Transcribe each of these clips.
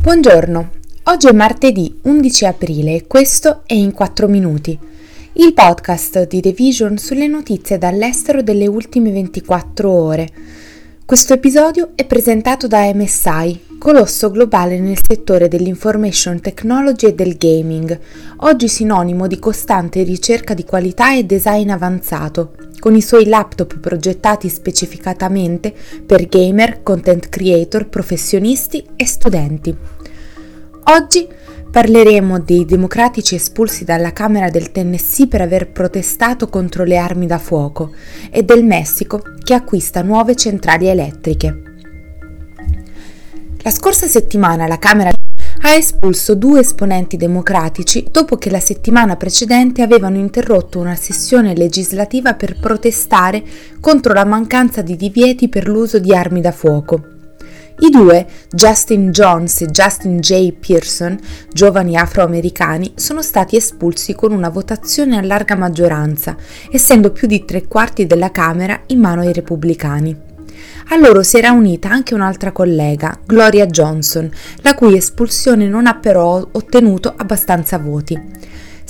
Buongiorno, oggi è martedì 11 aprile e questo è In 4 Minuti, il podcast di The Vision sulle notizie dall'estero delle ultime 24 ore. Questo episodio è presentato da MSI, colosso globale nel settore dell'information technology e del gaming, oggi sinonimo di costante ricerca di qualità e design avanzato, con i suoi laptop progettati specificatamente per gamer, content creator, professionisti e studenti. Oggi parleremo dei democratici espulsi dalla Camera del Tennessee per aver protestato contro le armi da fuoco e del Messico che acquista nuove centrali elettriche. La scorsa settimana la Camera ha espulso due esponenti democratici dopo che la settimana precedente avevano interrotto una sessione legislativa per protestare contro la mancanza di divieti per l'uso di armi da fuoco. I due, Justin Jones e Justin J. Pearson, giovani afroamericani, sono stati espulsi con una votazione a larga maggioranza, essendo più di tre quarti della Camera in mano ai repubblicani. A loro si era unita anche un'altra collega, Gloria Johnson, la cui espulsione non ha però ottenuto abbastanza voti.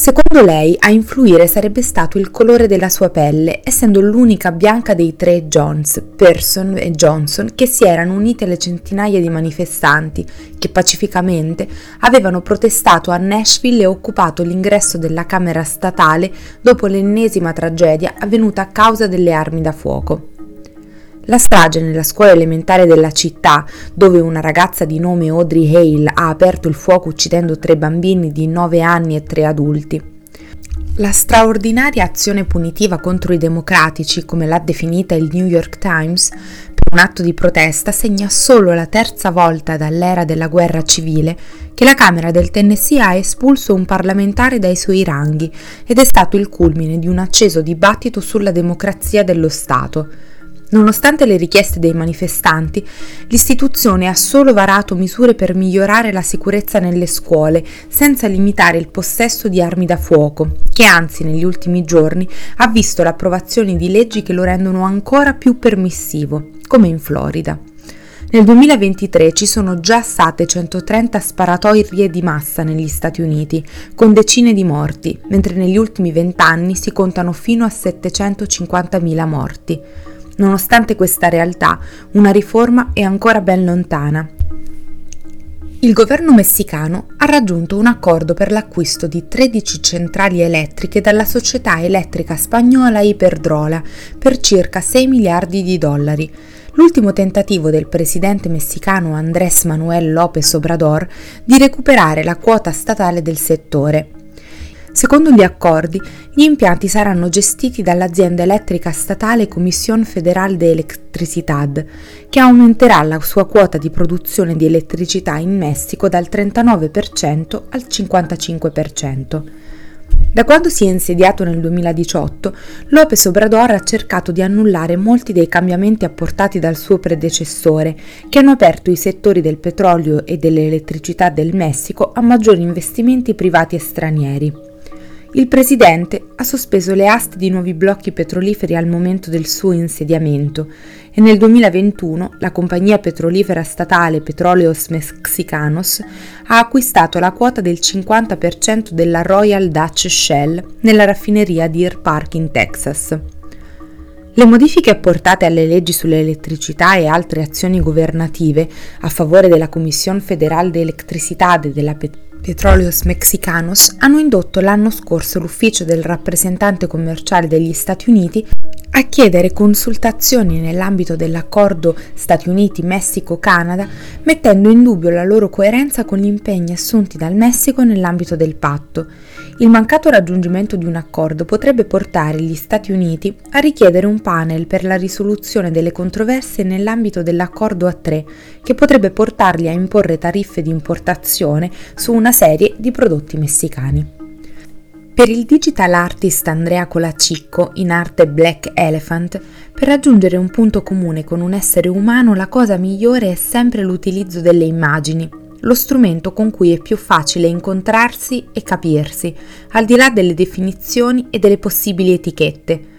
Secondo lei, a influire sarebbe stato il colore della sua pelle, essendo l'unica bianca dei tre Jones, Person e Johnson, che si erano uniti alle centinaia di manifestanti che pacificamente avevano protestato a Nashville e occupato l'ingresso della Camera statale dopo l'ennesima tragedia avvenuta a causa delle armi da fuoco. La strage nella scuola elementare della città, dove una ragazza di nome Audrey Hale ha aperto il fuoco uccidendo tre bambini di 9 anni e tre adulti. La straordinaria azione punitiva contro i democratici, come l'ha definita il New York Times, per un atto di protesta segna solo la terza volta dall'era della guerra civile che la Camera del Tennessee ha espulso un parlamentare dai suoi ranghi ed è stato il culmine di un acceso dibattito sulla democrazia dello Stato. Nonostante le richieste dei manifestanti, l'istituzione ha solo varato misure per migliorare la sicurezza nelle scuole, senza limitare il possesso di armi da fuoco, che anzi negli ultimi giorni ha visto l'approvazione di leggi che lo rendono ancora più permissivo, come in Florida. Nel 2023 ci sono già state 130 sparatorie di massa negli Stati Uniti, con decine di morti, mentre negli ultimi vent'anni si contano fino a 750.000 morti. Nonostante questa realtà, una riforma è ancora ben lontana. Il governo messicano ha raggiunto un accordo per l'acquisto di 13 centrali elettriche dalla società elettrica spagnola Iberdrola per circa 6 miliardi di dollari. L'ultimo tentativo del presidente messicano Andrés Manuel López Obrador di recuperare la quota statale del settore. Secondo gli accordi, gli impianti saranno gestiti dall'azienda elettrica statale Comisión Federal de Electricidad, che aumenterà la sua quota di produzione di elettricità in Messico dal 39% al 55%. Da quando si è insediato nel 2018, López Obrador ha cercato di annullare molti dei cambiamenti apportati dal suo predecessore, che hanno aperto i settori del petrolio e dell'elettricità del Messico a maggiori investimenti privati e stranieri. Il presidente ha sospeso le aste di nuovi blocchi petroliferi al momento del suo insediamento e nel 2021 la compagnia petrolifera statale Petróleos Mexicanos ha acquistato la quota del 50% della Royal Dutch Shell nella raffineria Deer Park in Texas. Le modifiche apportate alle leggi sull'elettricità e altre azioni governative a favore della Commissione Federal de Electricidad e della Petrolifera Petróleos Mexicanos hanno indotto l'anno scorso l'ufficio del rappresentante commerciale degli Stati Uniti a chiedere consultazioni nell'ambito dell'accordo Stati Uniti-Messico-Canada, mettendo in dubbio la loro coerenza con gli impegni assunti dal Messico nell'ambito del patto. Il mancato raggiungimento di un accordo potrebbe portare gli Stati Uniti a richiedere un panel per la risoluzione delle controversie nell'ambito dell'accordo a tre, che potrebbe portarli a imporre tariffe di importazione su una serie di prodotti messicani. Per il digital artist Andrea Colacicco, in arte Black Elephant, per raggiungere un punto comune con un essere umano la cosa migliore è sempre l'utilizzo delle immagini, lo strumento con cui è più facile incontrarsi e capirsi, al di là delle definizioni e delle possibili etichette.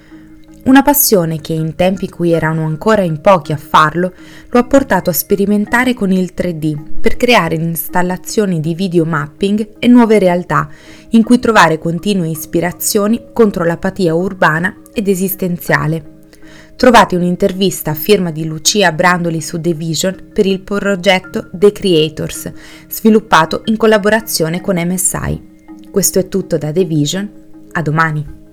Una passione che in tempi in cui erano ancora in pochi a farlo lo ha portato a sperimentare con il 3D per creare installazioni di videomapping e nuove realtà in cui trovare continue ispirazioni contro l'apatia urbana ed esistenziale. Trovate un'intervista a firma di Lucia Brandoli su The Vision per il progetto The Creators, sviluppato in collaborazione con MSI. Questo è tutto da The Vision, a domani!